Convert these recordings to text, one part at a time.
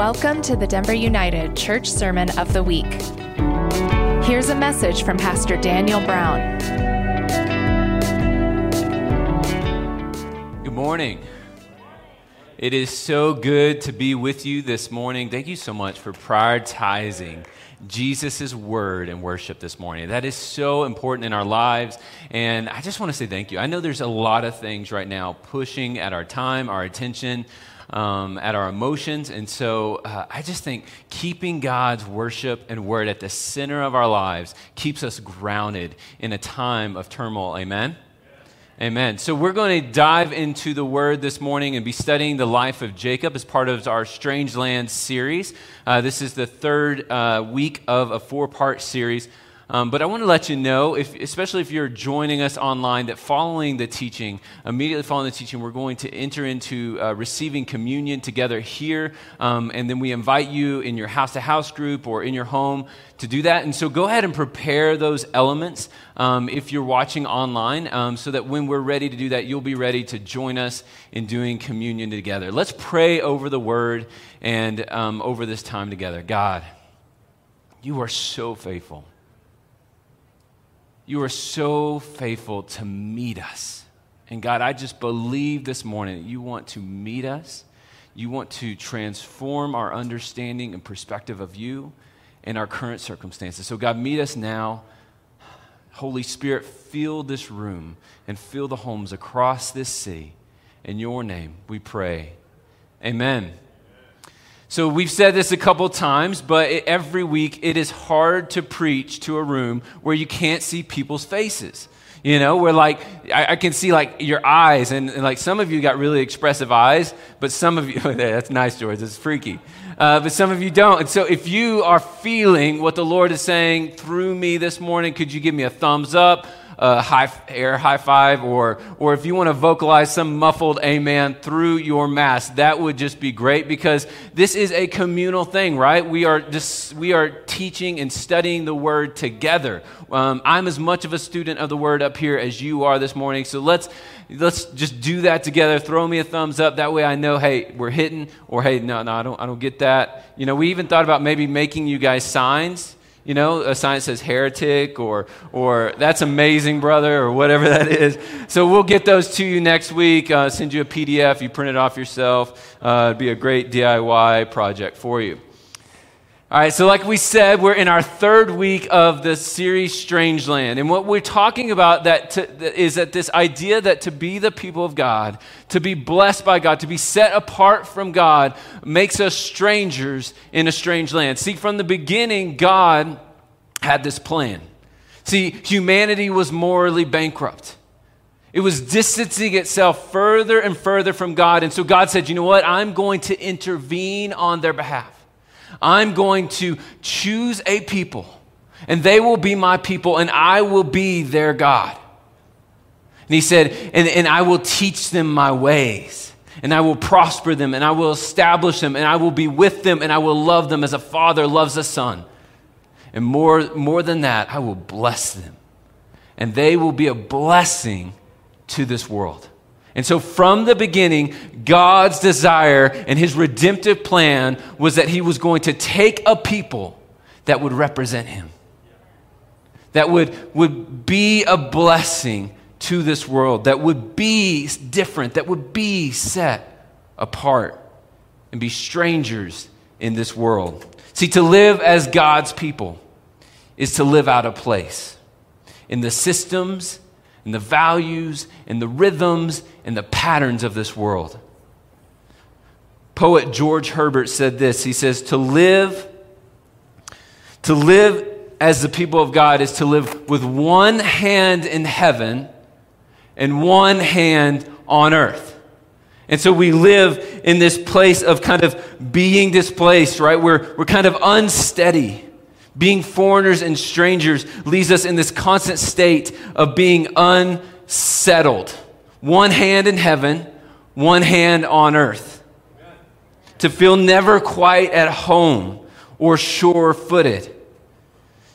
Welcome to the Denver United Church Sermon of the Week. Here's a message from Pastor Daniel Brown. Good morning. It is so good to be with you this morning. Thank you so much for prioritizing Jesus' word and worship this morning. That is so important in our lives. And I just want to say thank you. I know there's a lot of things right now pushing at our time, our attention, um, at our emotions. And so uh, I just think keeping God's worship and word at the center of our lives keeps us grounded in a time of turmoil. Amen? Amen. So we're going to dive into the Word this morning and be studying the life of Jacob as part of our Strange Land series. Uh, this is the third uh, week of a four part series. Um, but I want to let you know, if, especially if you're joining us online, that following the teaching, immediately following the teaching, we're going to enter into uh, receiving communion together here. Um, and then we invite you in your house to house group or in your home to do that. And so go ahead and prepare those elements um, if you're watching online um, so that when we're ready to do that, you'll be ready to join us in doing communion together. Let's pray over the word and um, over this time together. God, you are so faithful. You are so faithful to meet us. And God, I just believe this morning that you want to meet us. You want to transform our understanding and perspective of you and our current circumstances. So, God, meet us now. Holy Spirit, fill this room and fill the homes across this sea. In your name, we pray. Amen. So we've said this a couple times, but every week it is hard to preach to a room where you can't see people's faces. You know, where like I, I can see like your eyes, and, and, like some of you got really expressive eyes, but some of you that's nice, George. It's freaky, uh, but some of you don't. And so, if you are feeling what the Lord is saying through me this morning, could you give me a thumbs up? A high, air high five, or, or if you want to vocalize some muffled amen through your mask, that would just be great because this is a communal thing, right? We are, just, we are teaching and studying the word together. Um, I'm as much of a student of the word up here as you are this morning, so let's, let's just do that together. Throw me a thumbs up. That way I know, hey, we're hitting, or hey, no, no, I don't, I don't get that. You know, we even thought about maybe making you guys signs you know, a sign says heretic or, or that's amazing, brother, or whatever that is. So we'll get those to you next week. Uh, send you a PDF. You print it off yourself. Uh, it'd be a great DIY project for you. All right, so like we said, we're in our third week of the series Strange Land. And what we're talking about that to, is that this idea that to be the people of God, to be blessed by God, to be set apart from God, makes us strangers in a strange land. See, from the beginning, God had this plan. See, humanity was morally bankrupt. It was distancing itself further and further from God. And so God said, you know what? I'm going to intervene on their behalf. I'm going to choose a people, and they will be my people, and I will be their God. And he said, and, and I will teach them my ways, and I will prosper them, and I will establish them, and I will be with them, and I will love them as a father loves a son. And more, more than that, I will bless them. And they will be a blessing to this world. And so, from the beginning, God's desire and his redemptive plan was that he was going to take a people that would represent him, that would, would be a blessing to this world, that would be different, that would be set apart and be strangers in this world. See, to live as God's people is to live out of place in the systems and the values and the rhythms and the patterns of this world. Poet George Herbert said this. He says, To live, to live as the people of God is to live with one hand in heaven and one hand on earth. And so we live in this place of kind of being displaced, right? We're, we're kind of unsteady. Being foreigners and strangers leaves us in this constant state of being unsettled. One hand in heaven, one hand on earth. To feel never quite at home or sure footed.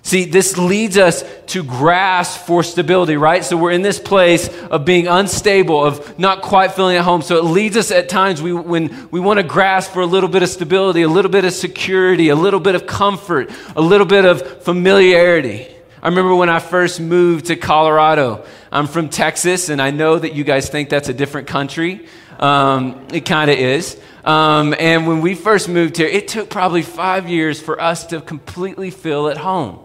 See, this leads us to grasp for stability, right? So we're in this place of being unstable, of not quite feeling at home. So it leads us at times we, when we want to grasp for a little bit of stability, a little bit of security, a little bit of comfort, a little bit of familiarity. I remember when I first moved to Colorado. I'm from Texas, and I know that you guys think that's a different country. Um, it kind of is. Um, and when we first moved here, it took probably five years for us to completely feel at home.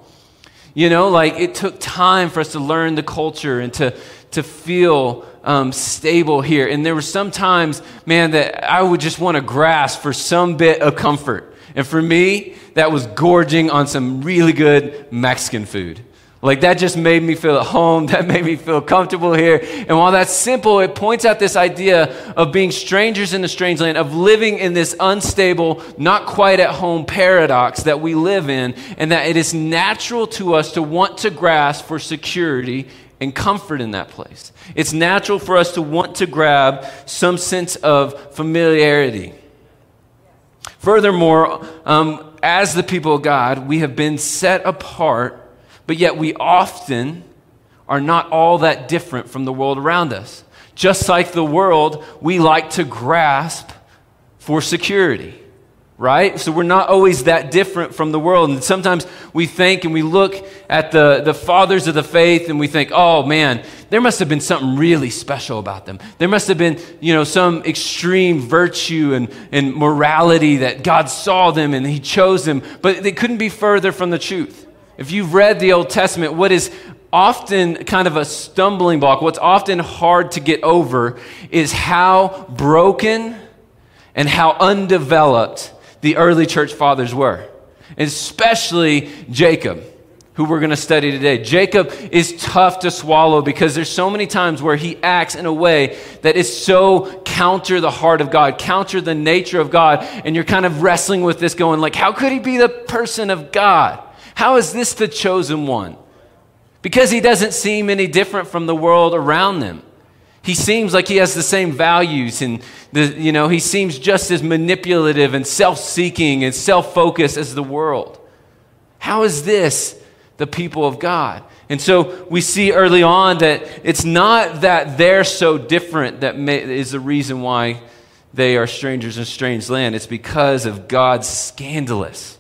You know, like it took time for us to learn the culture and to, to feel um, stable here. And there were some times, man, that I would just want to grasp for some bit of comfort. And for me, that was gorging on some really good Mexican food. Like that just made me feel at home. That made me feel comfortable here. And while that's simple, it points out this idea of being strangers in a strange land, of living in this unstable, not quite at home paradox that we live in, and that it is natural to us to want to grasp for security and comfort in that place. It's natural for us to want to grab some sense of familiarity. Furthermore, um, as the people of God, we have been set apart but yet we often are not all that different from the world around us. Just like the world, we like to grasp for security, right? So we're not always that different from the world. And sometimes we think and we look at the, the fathers of the faith and we think, oh man, there must have been something really special about them. There must have been, you know, some extreme virtue and, and morality that God saw them and He chose them, but they couldn't be further from the truth. If you've read the Old Testament, what is often kind of a stumbling block, what's often hard to get over, is how broken and how undeveloped the early church fathers were, especially Jacob. Who we're going to study today. Jacob is tough to swallow because there's so many times where he acts in a way that is so counter the heart of God, counter the nature of God, and you're kind of wrestling with this going like how could he be the person of God? How is this the chosen one? Because he doesn't seem any different from the world around them. He seems like he has the same values and the, you know, he seems just as manipulative and self-seeking and self-focused as the world. How is this the people of God? And so we see early on that it's not that they're so different that may, is the reason why they are strangers in strange land. It's because of God's scandalous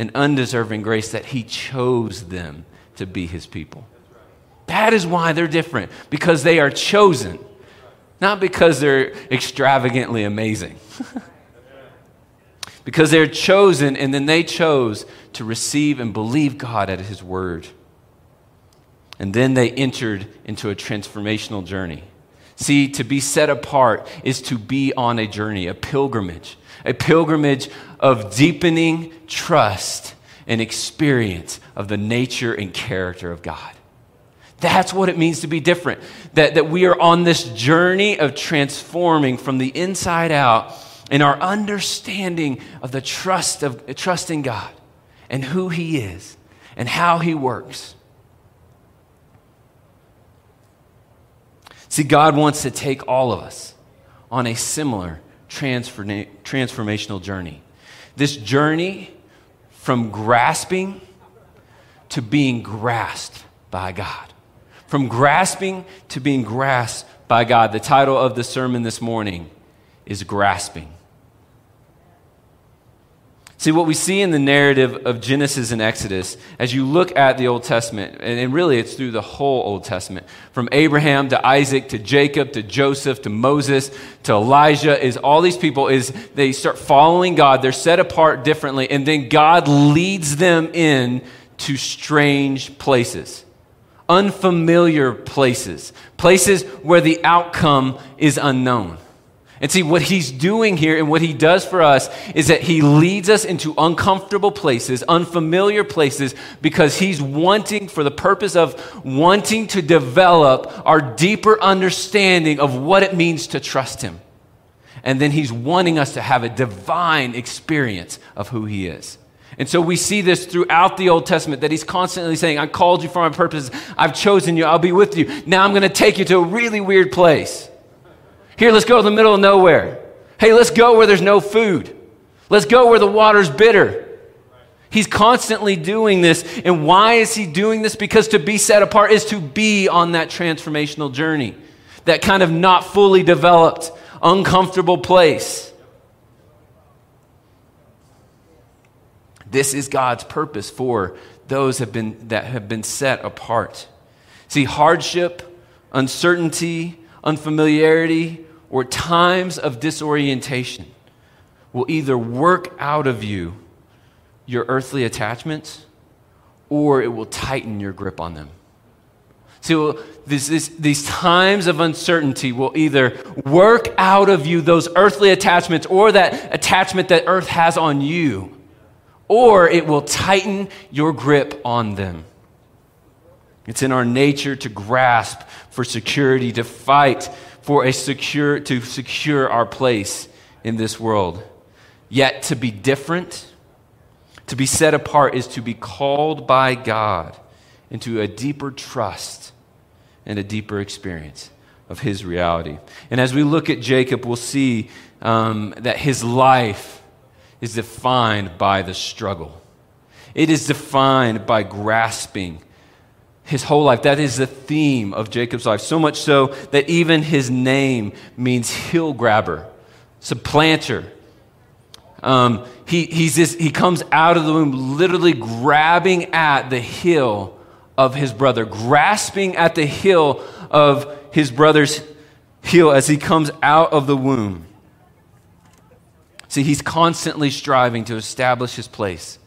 and undeserving grace that He chose them to be His people. That is why they're different, because they are chosen, not because they're extravagantly amazing. because they're chosen, and then they chose to receive and believe God at His word. And then they entered into a transformational journey. See, to be set apart is to be on a journey, a pilgrimage, a pilgrimage of deepening trust and experience of the nature and character of God. That's what it means to be different. That, that we are on this journey of transforming from the inside out in our understanding of the trust of trusting God and who He is and how He works. See, God wants to take all of us on a similar transforma- transformational journey. This journey from grasping to being grasped by God. From grasping to being grasped by God. The title of the sermon this morning is Grasping. See, what we see in the narrative of Genesis and Exodus, as you look at the Old Testament, and really it's through the whole Old Testament, from Abraham to Isaac to Jacob to Joseph to Moses to Elijah, is all these people is they start following God, they're set apart differently, and then God leads them in to strange places, unfamiliar places, places where the outcome is unknown. And see, what he's doing here and what he does for us is that he leads us into uncomfortable places, unfamiliar places, because he's wanting, for the purpose of wanting to develop our deeper understanding of what it means to trust him. And then he's wanting us to have a divine experience of who he is. And so we see this throughout the Old Testament that he's constantly saying, I called you for my purpose. I've chosen you. I'll be with you. Now I'm going to take you to a really weird place. Here, let's go to the middle of nowhere. Hey, let's go where there's no food. Let's go where the water's bitter. He's constantly doing this. And why is he doing this? Because to be set apart is to be on that transformational journey, that kind of not fully developed, uncomfortable place. This is God's purpose for those have been, that have been set apart. See, hardship, uncertainty, unfamiliarity, or times of disorientation will either work out of you your earthly attachments or it will tighten your grip on them. So, this, this, these times of uncertainty will either work out of you those earthly attachments or that attachment that earth has on you, or it will tighten your grip on them. It's in our nature to grasp for security, to fight for a secure, to secure our place in this world. Yet to be different, to be set apart, is to be called by God into a deeper trust and a deeper experience of His reality. And as we look at Jacob, we'll see um, that his life is defined by the struggle, it is defined by grasping his whole life. That is the theme of Jacob's life. So much so that even his name means hill grabber, supplanter. Um, he, he's this, he comes out of the womb literally grabbing at the heel of his brother, grasping at the heel of his brother's heel as he comes out of the womb. See, he's constantly striving to establish his place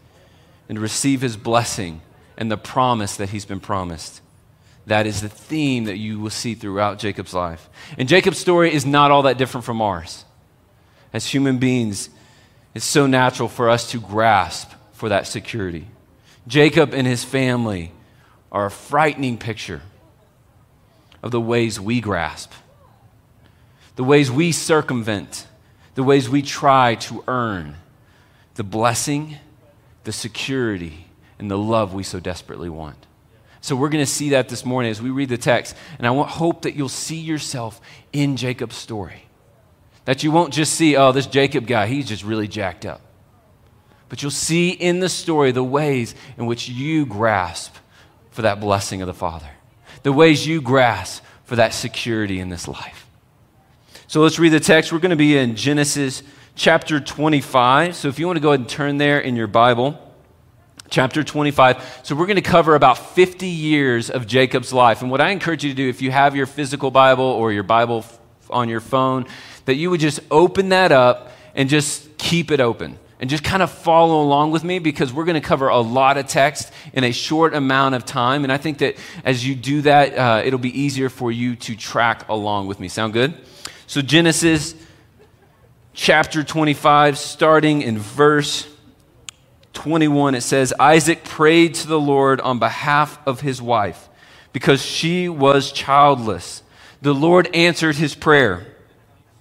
and receive his blessing and the promise that he's been promised. That is the theme that you will see throughout Jacob's life. And Jacob's story is not all that different from ours. As human beings, it's so natural for us to grasp for that security. Jacob and his family are a frightening picture of the ways we grasp, the ways we circumvent, the ways we try to earn the blessing, the security, and the love we so desperately want. So we're going to see that this morning as we read the text. And I want, hope that you'll see yourself in Jacob's story. That you won't just see, oh, this Jacob guy, he's just really jacked up. But you'll see in the story the ways in which you grasp for that blessing of the Father, the ways you grasp for that security in this life. So let's read the text. We're going to be in Genesis chapter 25. So if you want to go ahead and turn there in your Bible chapter 25. So, we're going to cover about 50 years of Jacob's life. And what I encourage you to do, if you have your physical Bible or your Bible on your phone, that you would just open that up and just keep it open and just kind of follow along with me because we're going to cover a lot of text in a short amount of time. And I think that as you do that, uh, it'll be easier for you to track along with me. Sound good? So, Genesis chapter 25, starting in verse 21, it says, Isaac prayed to the Lord on behalf of his wife because she was childless. The Lord answered his prayer.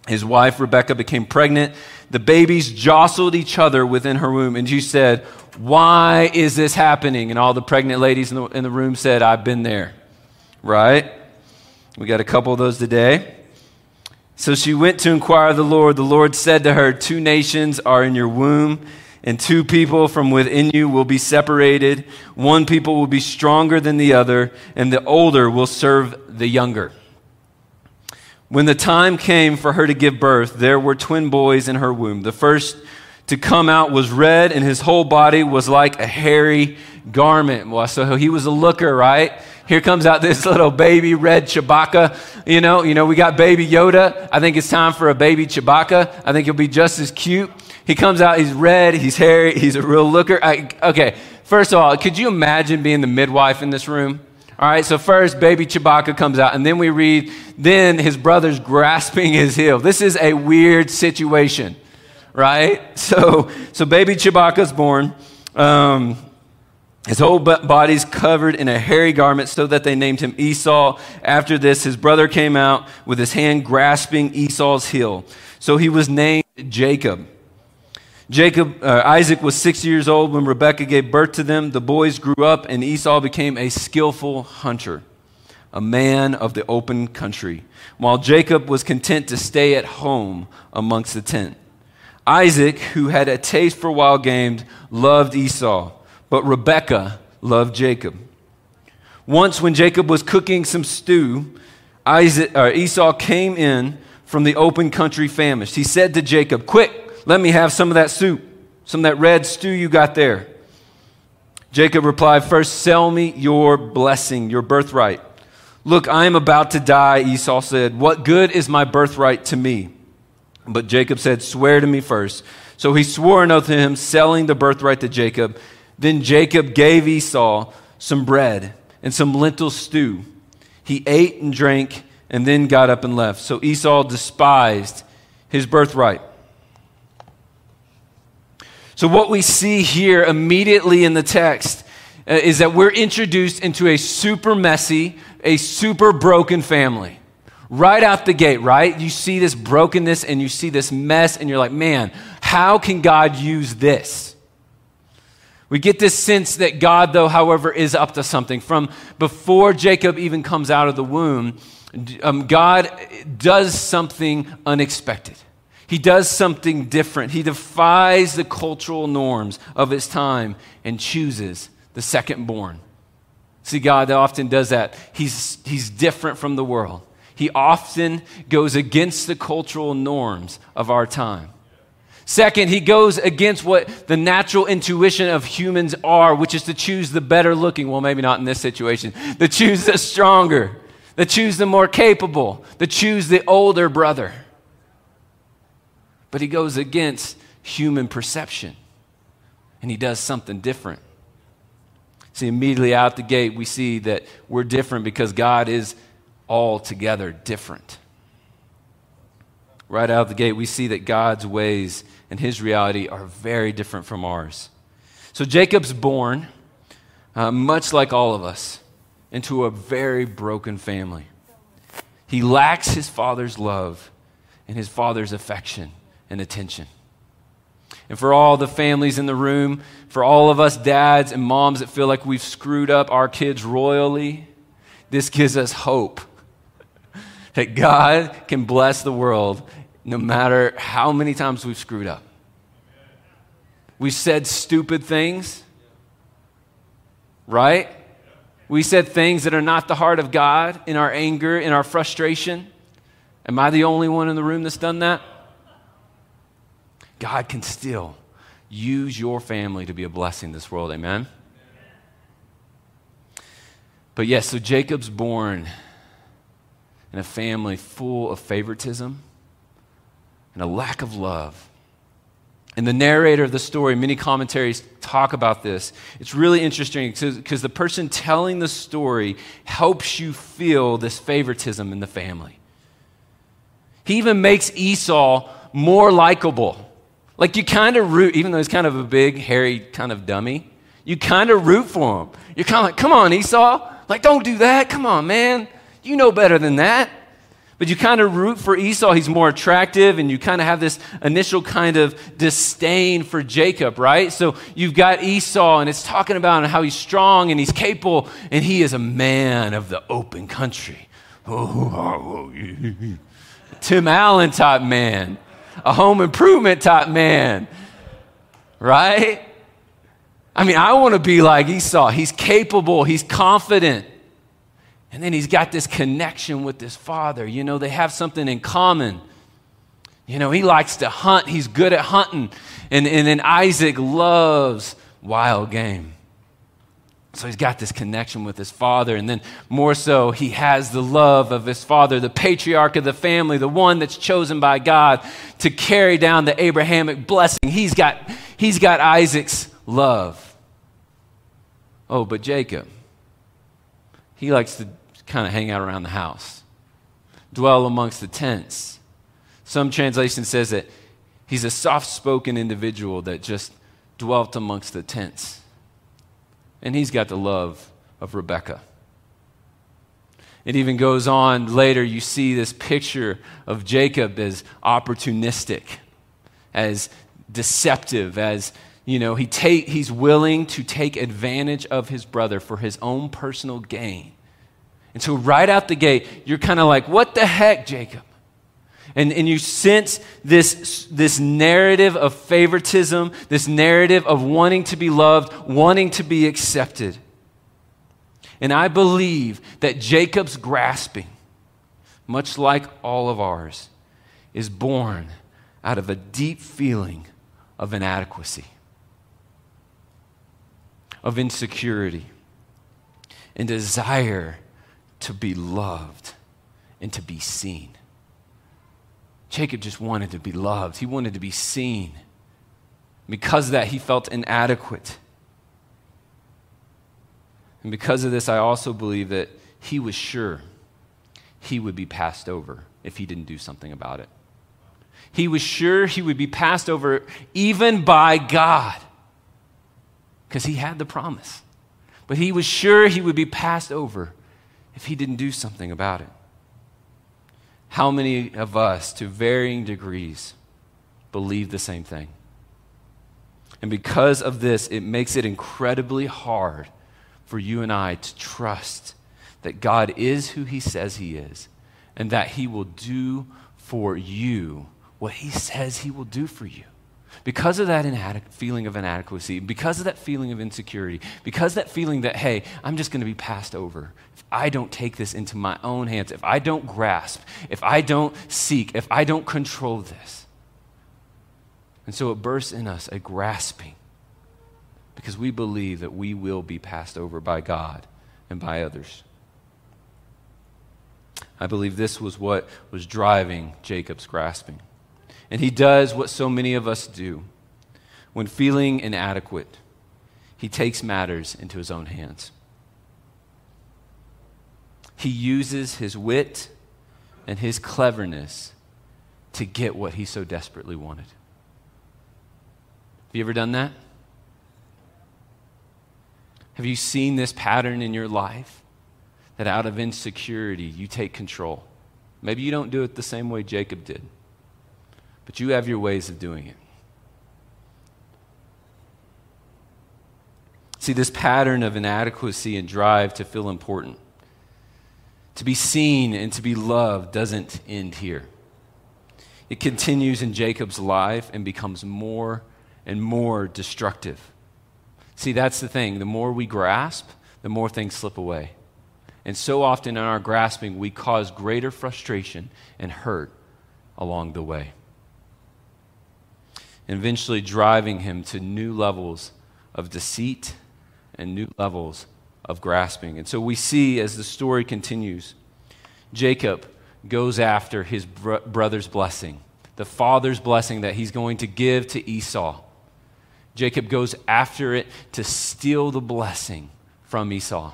His wife, Rebecca, became pregnant. The babies jostled each other within her womb. And she said, Why is this happening? And all the pregnant ladies in the, in the room said, I've been there. Right? We got a couple of those today. So she went to inquire of the Lord. The Lord said to her, Two nations are in your womb and two people from within you will be separated. One people will be stronger than the other, and the older will serve the younger. When the time came for her to give birth, there were twin boys in her womb. The first to come out was red, and his whole body was like a hairy garment. Well, so he was a looker, right? Here comes out this little baby red Chewbacca. You know, you know, we got baby Yoda. I think it's time for a baby Chewbacca. I think he'll be just as cute. He comes out, he's red, he's hairy, he's a real looker. I, okay, first of all, could you imagine being the midwife in this room? All right, so first, baby Chewbacca comes out, and then we read, then his brother's grasping his heel. This is a weird situation, right? So, so baby Chewbacca's born. Um, his whole body's covered in a hairy garment, so that they named him Esau. After this, his brother came out with his hand grasping Esau's heel. So he was named Jacob. Jacob, uh, Isaac was six years old when Rebekah gave birth to them. The boys grew up, and Esau became a skillful hunter, a man of the open country, while Jacob was content to stay at home amongst the tent. Isaac, who had a taste for wild games, loved Esau, but Rebekah loved Jacob. Once, when Jacob was cooking some stew, Isaac, uh, Esau came in from the open country famished. He said to Jacob, Quick, let me have some of that soup, some of that red stew you got there. Jacob replied, First, sell me your blessing, your birthright. Look, I am about to die, Esau said. What good is my birthright to me? But Jacob said, Swear to me first. So he swore an oath to him, selling the birthright to Jacob. Then Jacob gave Esau some bread and some lentil stew. He ate and drank and then got up and left. So Esau despised his birthright. So, what we see here immediately in the text uh, is that we're introduced into a super messy, a super broken family. Right out the gate, right? You see this brokenness and you see this mess, and you're like, man, how can God use this? We get this sense that God, though, however, is up to something. From before Jacob even comes out of the womb, um, God does something unexpected. He does something different. He defies the cultural norms of his time and chooses the second born. See, God often does that. He's, he's different from the world. He often goes against the cultural norms of our time. Second, he goes against what the natural intuition of humans are, which is to choose the better looking. Well, maybe not in this situation. To choose the stronger, to choose the more capable, to choose the older brother. But he goes against human perception and he does something different. See, immediately out the gate, we see that we're different because God is altogether different. Right out the gate, we see that God's ways and his reality are very different from ours. So Jacob's born, uh, much like all of us, into a very broken family. He lacks his father's love and his father's affection and attention. And for all the families in the room, for all of us dads and moms that feel like we've screwed up our kids royally, this gives us hope that God can bless the world no matter how many times we've screwed up. We've said stupid things, right? We said things that are not the heart of God in our anger, in our frustration. Am I the only one in the room that's done that? God can still use your family to be a blessing in this world. Amen? But yes, so Jacob's born in a family full of favoritism and a lack of love. And the narrator of the story, many commentaries talk about this. It's really interesting because the person telling the story helps you feel this favoritism in the family. He even makes Esau more likable. Like you kind of root, even though he's kind of a big, hairy kind of dummy, you kind of root for him. You're kind of like, come on, Esau. Like, don't do that. Come on, man. You know better than that. But you kind of root for Esau. He's more attractive, and you kind of have this initial kind of disdain for Jacob, right? So you've got Esau, and it's talking about how he's strong and he's capable, and he is a man of the open country. Tim Allen type man, a home improvement type man, right? I mean, I want to be like Esau. He's capable, he's confident. And then he's got this connection with his father. You know, they have something in common. You know, he likes to hunt, he's good at hunting. And, and then Isaac loves wild game. So he's got this connection with his father. And then more so, he has the love of his father, the patriarch of the family, the one that's chosen by God to carry down the Abrahamic blessing. He's got, he's got Isaac's love. Oh, but Jacob, he likes to kind of hang out around the house, dwell amongst the tents. Some translation says that he's a soft spoken individual that just dwelt amongst the tents. And he's got the love of Rebekah. It even goes on later, you see this picture of Jacob as opportunistic, as deceptive, as you know, he he's willing to take advantage of his brother for his own personal gain. And so, right out the gate, you're kind of like, what the heck, Jacob? And, and you sense this, this narrative of favoritism, this narrative of wanting to be loved, wanting to be accepted. And I believe that Jacob's grasping, much like all of ours, is born out of a deep feeling of inadequacy, of insecurity, and desire to be loved and to be seen. Jacob just wanted to be loved, he wanted to be seen. Because of that, he felt inadequate. And because of this, I also believe that he was sure he would be passed over if he didn't do something about it. He was sure he would be passed over even by God because he had the promise. But he was sure he would be passed over if he didn't do something about it. How many of us, to varying degrees, believe the same thing? And because of this, it makes it incredibly hard for you and I to trust that God is who He says He is and that He will do for you what He says He will do for you. Because of that inadequ- feeling of inadequacy, because of that feeling of insecurity, because that feeling that, hey, I'm just going to be passed over if I don't take this into my own hands, if I don't grasp, if I don't seek, if I don't control this. And so it bursts in us a grasping because we believe that we will be passed over by God and by others. I believe this was what was driving Jacob's grasping. And he does what so many of us do. When feeling inadequate, he takes matters into his own hands. He uses his wit and his cleverness to get what he so desperately wanted. Have you ever done that? Have you seen this pattern in your life? That out of insecurity, you take control. Maybe you don't do it the same way Jacob did, but you have your ways of doing it. See, this pattern of inadequacy and drive to feel important, to be seen and to be loved, doesn't end here. It continues in Jacob's life and becomes more and more destructive. See, that's the thing. The more we grasp, the more things slip away. And so often in our grasping, we cause greater frustration and hurt along the way. Eventually driving him to new levels of deceit and new levels of grasping. And so we see as the story continues, Jacob goes after his br- brother's blessing, the father's blessing that he's going to give to Esau. Jacob goes after it to steal the blessing from Esau.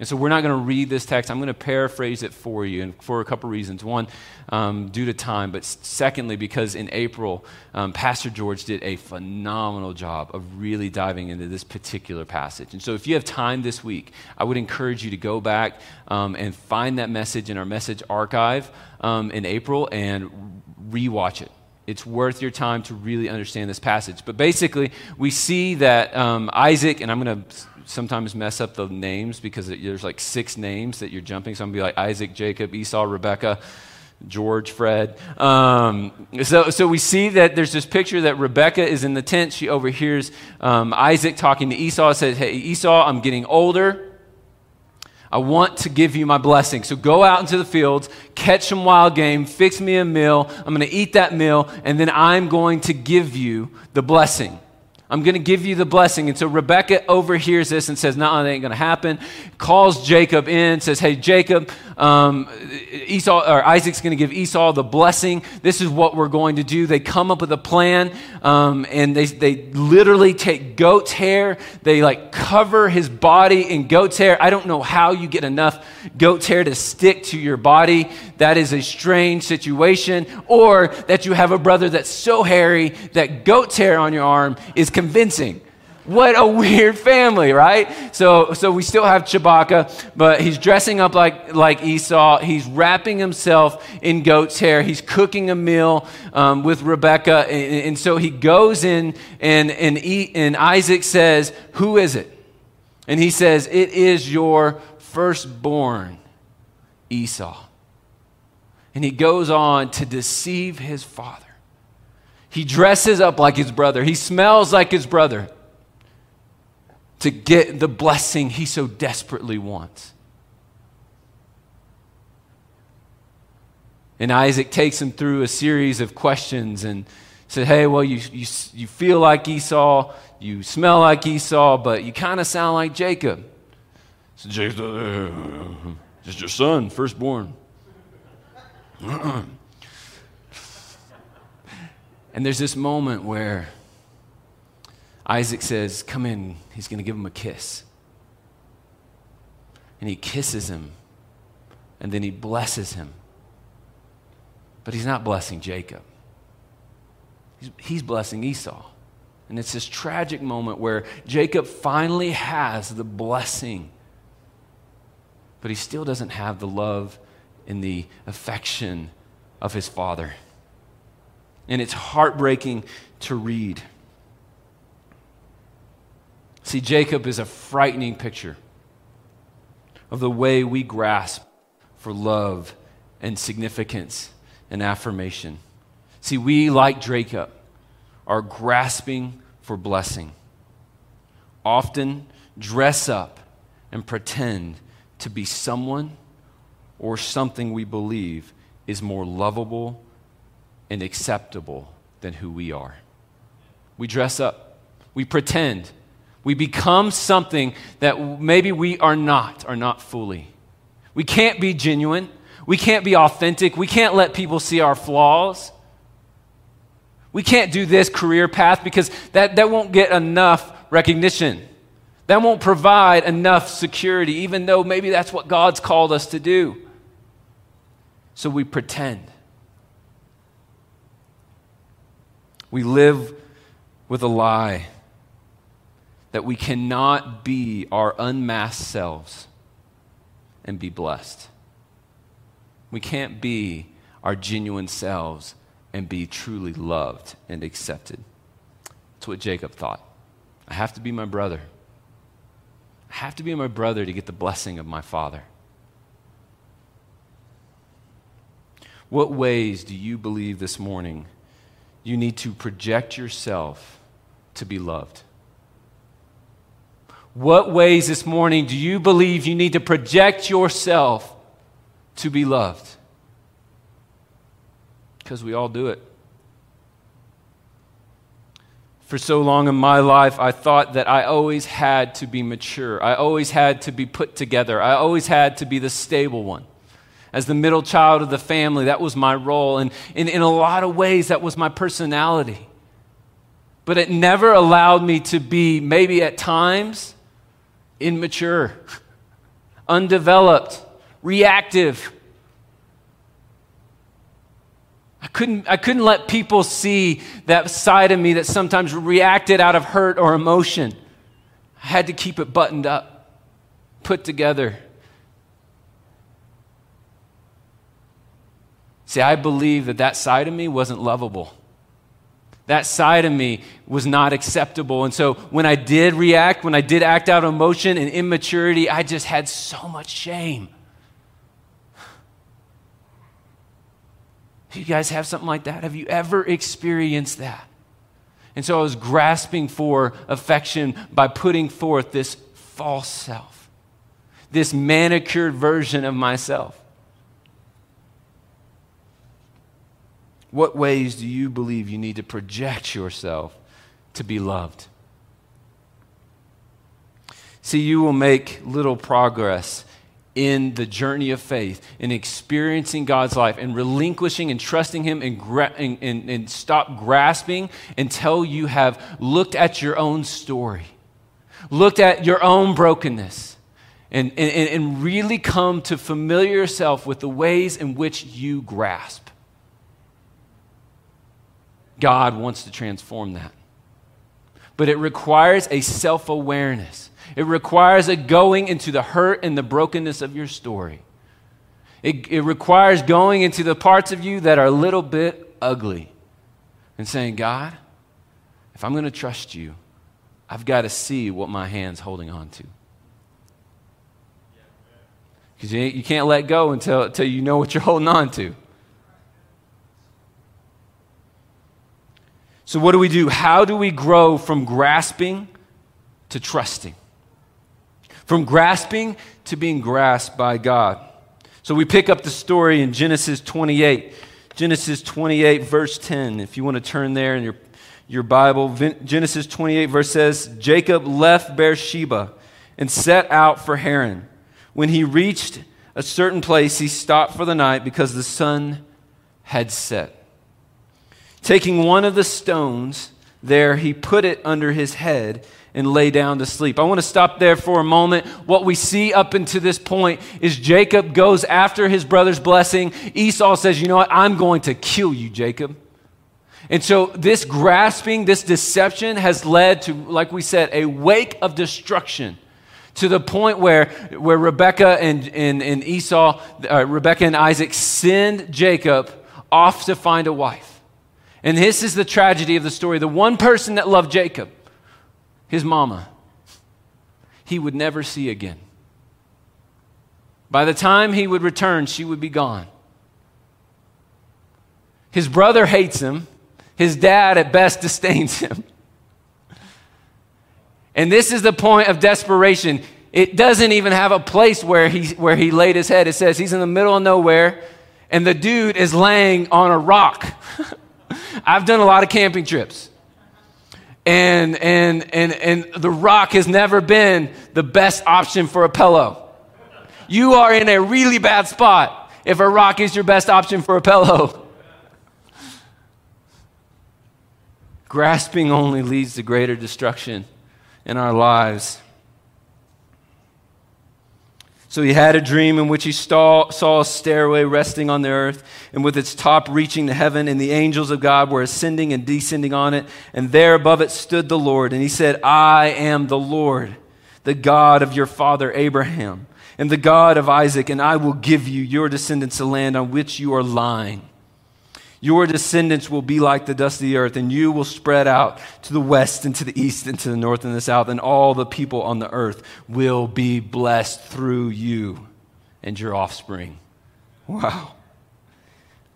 And so we're not going to read this text. I'm going to paraphrase it for you, and for a couple reasons. One, um, due to time, but secondly, because in April, um, Pastor George did a phenomenal job of really diving into this particular passage. And so if you have time this week, I would encourage you to go back um, and find that message in our message archive um, in April and rewatch it it's worth your time to really understand this passage. But basically, we see that um, Isaac, and I'm going to sometimes mess up the names because there's like six names that you're jumping. So I'm to be like Isaac, Jacob, Esau, Rebecca. George, Fred. Um, so, so we see that there's this picture that Rebecca is in the tent. She overhears um, Isaac talking to Esau. Says, "Hey Esau, I'm getting older. I want to give you my blessing. So go out into the fields, catch some wild game, fix me a meal. I'm going to eat that meal, and then I'm going to give you the blessing. I'm going to give you the blessing. And so Rebecca overhears this and says, No, that ain't going to happen. Calls Jacob in, says, Hey, Jacob, um, Esau, or Isaac's going to give Esau the blessing. This is what we're going to do. They come up with a plan, um, and they, they literally take goat's hair. They like cover his body in goat's hair. I don't know how you get enough goat's hair to stick to your body. That is a strange situation. Or that you have a brother that's so hairy that goat's hair on your arm is convincing. What a weird family, right? So, so we still have Chewbacca, but he's dressing up like, like Esau. He's wrapping himself in goat's hair. He's cooking a meal um, with Rebecca. And, and, so he goes in, and, and, eat, and Isaac says, Who is it? And he says, It is your firstborn, Esau. And he goes on to deceive his father. He dresses up like his brother, he smells like his brother to get the blessing he so desperately wants. And Isaac takes him through a series of questions and said, Hey, well, you, you, you feel like Esau, you smell like Esau, but you kind of sound like Jacob. So Jacob, uh, just your son, firstborn. and there's this moment where Isaac says, Come in. He's going to give him a kiss. And he kisses him, and then he blesses him. But he's not blessing Jacob, he's, he's blessing Esau. And it's this tragic moment where Jacob finally has the blessing, but he still doesn't have the love and the affection of his father. And it's heartbreaking to read. See, Jacob is a frightening picture of the way we grasp for love and significance and affirmation. See, we, like Jacob, are grasping for blessing. Often dress up and pretend to be someone or something we believe is more lovable and acceptable than who we are. We dress up, we pretend we become something that maybe we are not, are not fully. We can't be genuine. We can't be authentic. We can't let people see our flaws. We can't do this career path because that, that won't get enough recognition. That won't provide enough security, even though maybe that's what God's called us to do. So we pretend. We live with a lie that we cannot be our unmasked selves and be blessed. We can't be our genuine selves and be truly loved and accepted. That's what Jacob thought. I have to be my brother. I have to be my brother to get the blessing of my father. What ways do you believe this morning you need to project yourself to be loved? What ways this morning do you believe you need to project yourself to be loved? Because we all do it. For so long in my life, I thought that I always had to be mature. I always had to be put together. I always had to be the stable one. As the middle child of the family, that was my role. And in, in a lot of ways, that was my personality. But it never allowed me to be, maybe at times, immature, undeveloped, reactive. I couldn't, I couldn't let people see that side of me that sometimes reacted out of hurt or emotion. I had to keep it buttoned up, put together. See, I believe that that side of me wasn't lovable. That side of me was not acceptable. And so when I did react, when I did act out emotion and immaturity, I just had so much shame. Do you guys have something like that? Have you ever experienced that? And so I was grasping for affection by putting forth this false self, this manicured version of myself. What ways do you believe you need to project yourself to be loved? See, you will make little progress in the journey of faith, in experiencing God's life, and relinquishing and trusting Him, and, gra- and, and, and stop grasping until you have looked at your own story, looked at your own brokenness, and, and, and really come to familiar yourself with the ways in which you grasp. God wants to transform that. But it requires a self awareness, it requires a going into the hurt and the brokenness of your story. It, it requires going into the parts of you that are a little bit ugly and saying, God, if I'm going to trust you, I've got to see what my hand's holding on to. Because you, you can't let go until, until you know what you're holding on to. So, what do we do? How do we grow from grasping to trusting? From grasping to being grasped by God. So, we pick up the story in Genesis 28. Genesis 28, verse 10. If you want to turn there in your, your Bible, Genesis 28, verse says Jacob left Beersheba and set out for Haran. When he reached a certain place, he stopped for the night because the sun had set. Taking one of the stones there, he put it under his head and lay down to sleep. I want to stop there for a moment. What we see up until this point is Jacob goes after his brother's blessing. Esau says, You know what? I'm going to kill you, Jacob. And so, this grasping, this deception has led to, like we said, a wake of destruction to the point where, where Rebecca and, and, and Esau, uh, Rebecca and Isaac send Jacob off to find a wife. And this is the tragedy of the story. The one person that loved Jacob, his mama, he would never see again. By the time he would return, she would be gone. His brother hates him. His dad, at best, disdains him. And this is the point of desperation. It doesn't even have a place where he, where he laid his head. It says he's in the middle of nowhere, and the dude is laying on a rock. I've done a lot of camping trips. And, and, and, and the rock has never been the best option for a pillow. You are in a really bad spot if a rock is your best option for a pillow. Grasping only leads to greater destruction in our lives. So he had a dream in which he saw, saw a stairway resting on the earth, and with its top reaching to heaven, and the angels of God were ascending and descending on it. And there above it stood the Lord. And he said, I am the Lord, the God of your father Abraham, and the God of Isaac, and I will give you your descendants the land on which you are lying. Your descendants will be like the dust of the earth, and you will spread out to the west and to the east and to the north and the south, and all the people on the earth will be blessed through you and your offspring. Wow.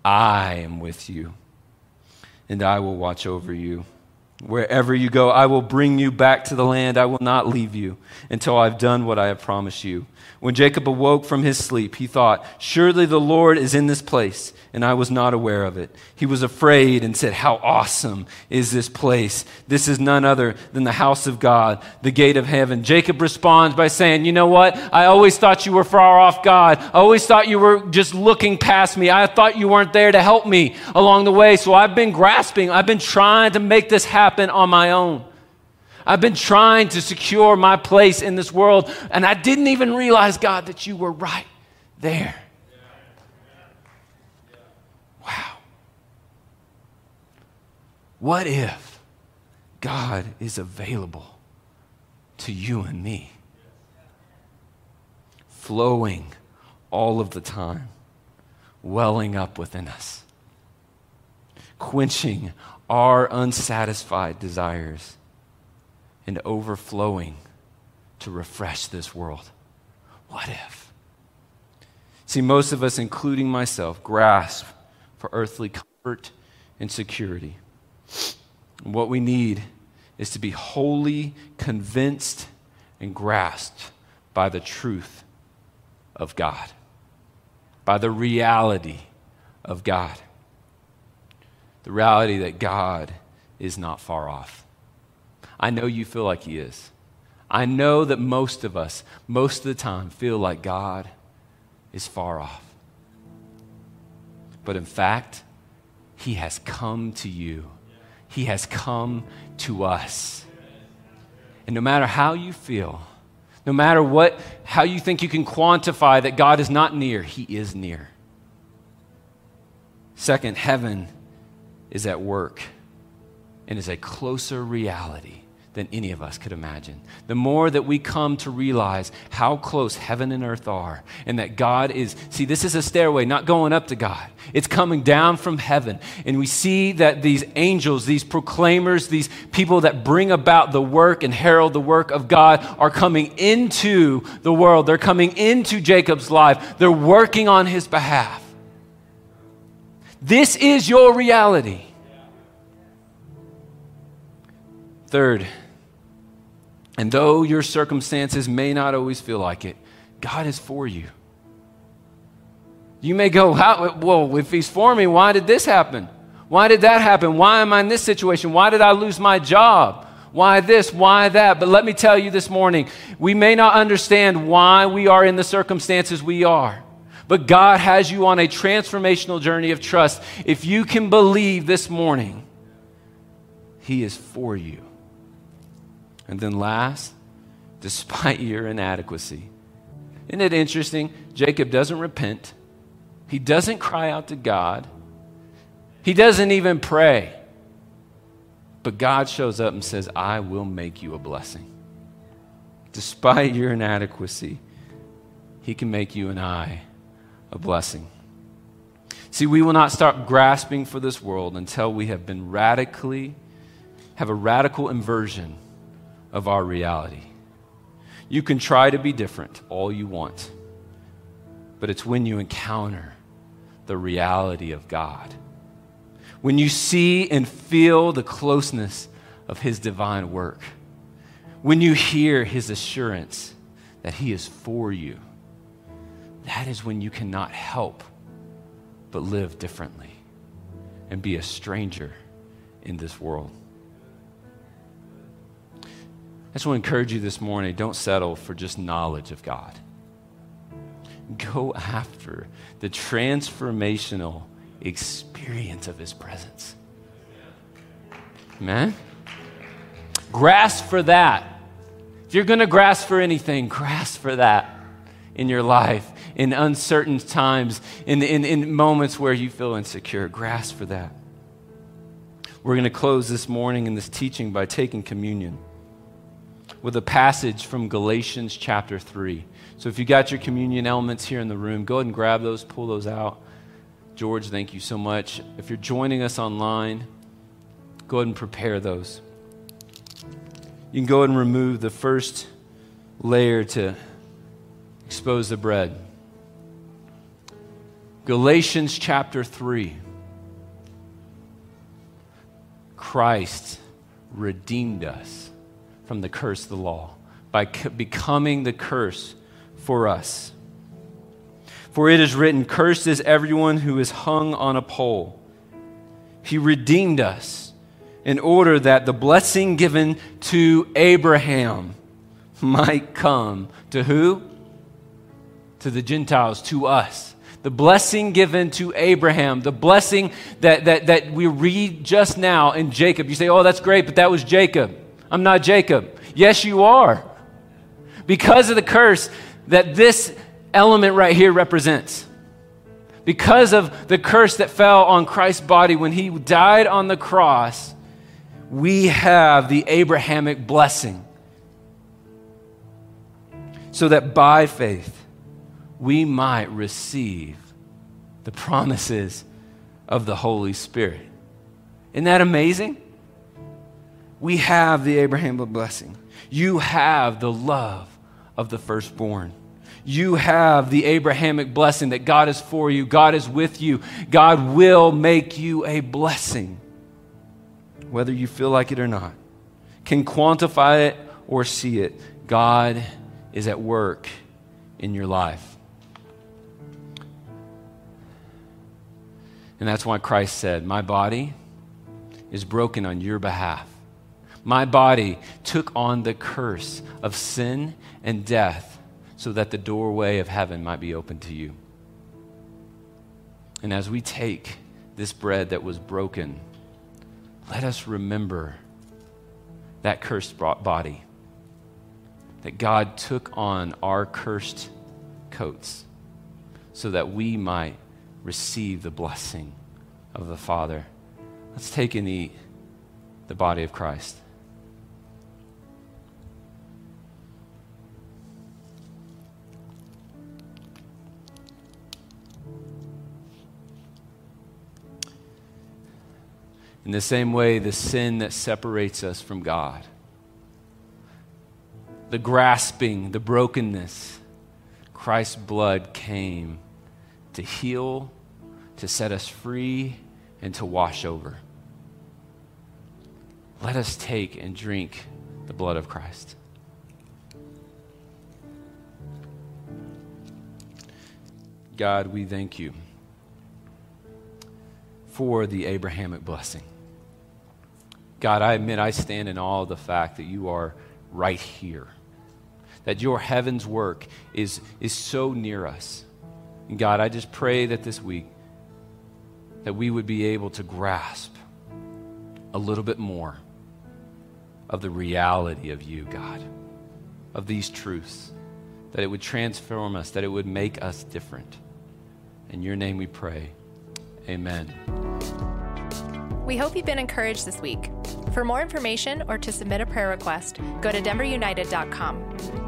I am with you, and I will watch over you. Wherever you go, I will bring you back to the land. I will not leave you until I've done what I have promised you. When Jacob awoke from his sleep, he thought, Surely the Lord is in this place and I was not aware of it. He was afraid and said, How awesome is this place? This is none other than the house of God, the gate of heaven. Jacob responds by saying, You know what? I always thought you were far off, God. I always thought you were just looking past me. I thought you weren't there to help me along the way. So I've been grasping, I've been trying to make this happen on my own. I've been trying to secure my place in this world, and I didn't even realize, God, that you were right there. Wow. What if God is available to you and me? Flowing all of the time, welling up within us, quenching our unsatisfied desires, and overflowing to refresh this world. What if? See, most of us, including myself, grasp for earthly comfort and security. What we need is to be wholly convinced and grasped by the truth of God, by the reality of God. The reality that God is not far off. I know you feel like He is. I know that most of us, most of the time, feel like God is far off. But in fact, He has come to you he has come to us. And no matter how you feel, no matter what, how you think you can quantify that God is not near, He is near. Second, heaven is at work and is a closer reality than any of us could imagine. The more that we come to realize how close heaven and earth are, and that God is, see, this is a stairway, not going up to God. It's coming down from heaven. And we see that these angels, these proclaimers, these people that bring about the work and herald the work of God are coming into the world. They're coming into Jacob's life, they're working on his behalf. This is your reality. Third, and though your circumstances may not always feel like it, God is for you. You may go, well, if He's for me, why did this happen? Why did that happen? Why am I in this situation? Why did I lose my job? Why this? Why that? But let me tell you this morning, we may not understand why we are in the circumstances we are. But God has you on a transformational journey of trust. If you can believe this morning, He is for you. And then last, despite your inadequacy. Isn't it interesting? Jacob doesn't repent, he doesn't cry out to God, he doesn't even pray. But God shows up and says, I will make you a blessing. Despite your inadequacy, He can make you and I a blessing. See, we will not start grasping for this world until we have been radically, have a radical inversion of our reality. You can try to be different all you want, but it's when you encounter the reality of God. When you see and feel the closeness of His divine work. When you hear His assurance that He is for you that is when you cannot help but live differently and be a stranger in this world. I just want to encourage you this morning don't settle for just knowledge of God. Go after the transformational experience of His presence. Amen? Grasp for that. If you're going to grasp for anything, grasp for that in your life in uncertain times, in, in, in moments where you feel insecure. Grasp for that. We're going to close this morning in this teaching by taking communion with a passage from Galatians chapter 3. So if you got your communion elements here in the room, go ahead and grab those, pull those out. George, thank you so much. If you're joining us online, go ahead and prepare those. You can go ahead and remove the first layer to expose the bread. Galatians chapter 3. Christ redeemed us from the curse of the law by becoming the curse for us. For it is written, Cursed is everyone who is hung on a pole. He redeemed us in order that the blessing given to Abraham might come to who? To the Gentiles, to us the blessing given to Abraham, the blessing that, that, that we read just now in Jacob. You say, oh, that's great, but that was Jacob. I'm not Jacob. Yes, you are. Because of the curse that this element right here represents. Because of the curse that fell on Christ's body when he died on the cross, we have the Abrahamic blessing. So that by faith, we might receive the promises of the Holy Spirit. Isn't that amazing? We have the Abrahamic blessing. You have the love of the firstborn. You have the Abrahamic blessing that God is for you, God is with you, God will make you a blessing, whether you feel like it or not. Can quantify it or see it. God is at work in your life. And that's why Christ said, My body is broken on your behalf. My body took on the curse of sin and death so that the doorway of heaven might be open to you. And as we take this bread that was broken, let us remember that cursed body. That God took on our cursed coats so that we might receive the blessing of the Father. Let's take and eat the body of Christ. In the same way, the sin that separates us from God, the grasping, the brokenness, Christ's blood came to heal, to set us free, and to wash over. let us take and drink the blood of Christ. God, we thank you for the Abrahamic blessing. God, I admit I stand in awe of the fact that you are right here, that your heaven's work is, is so near us. And God, I just pray that this week that we would be able to grasp a little bit more of the reality of you, God, of these truths, that it would transform us, that it would make us different. In your name we pray. Amen. We hope you've been encouraged this week. For more information or to submit a prayer request, go to denverunited.com.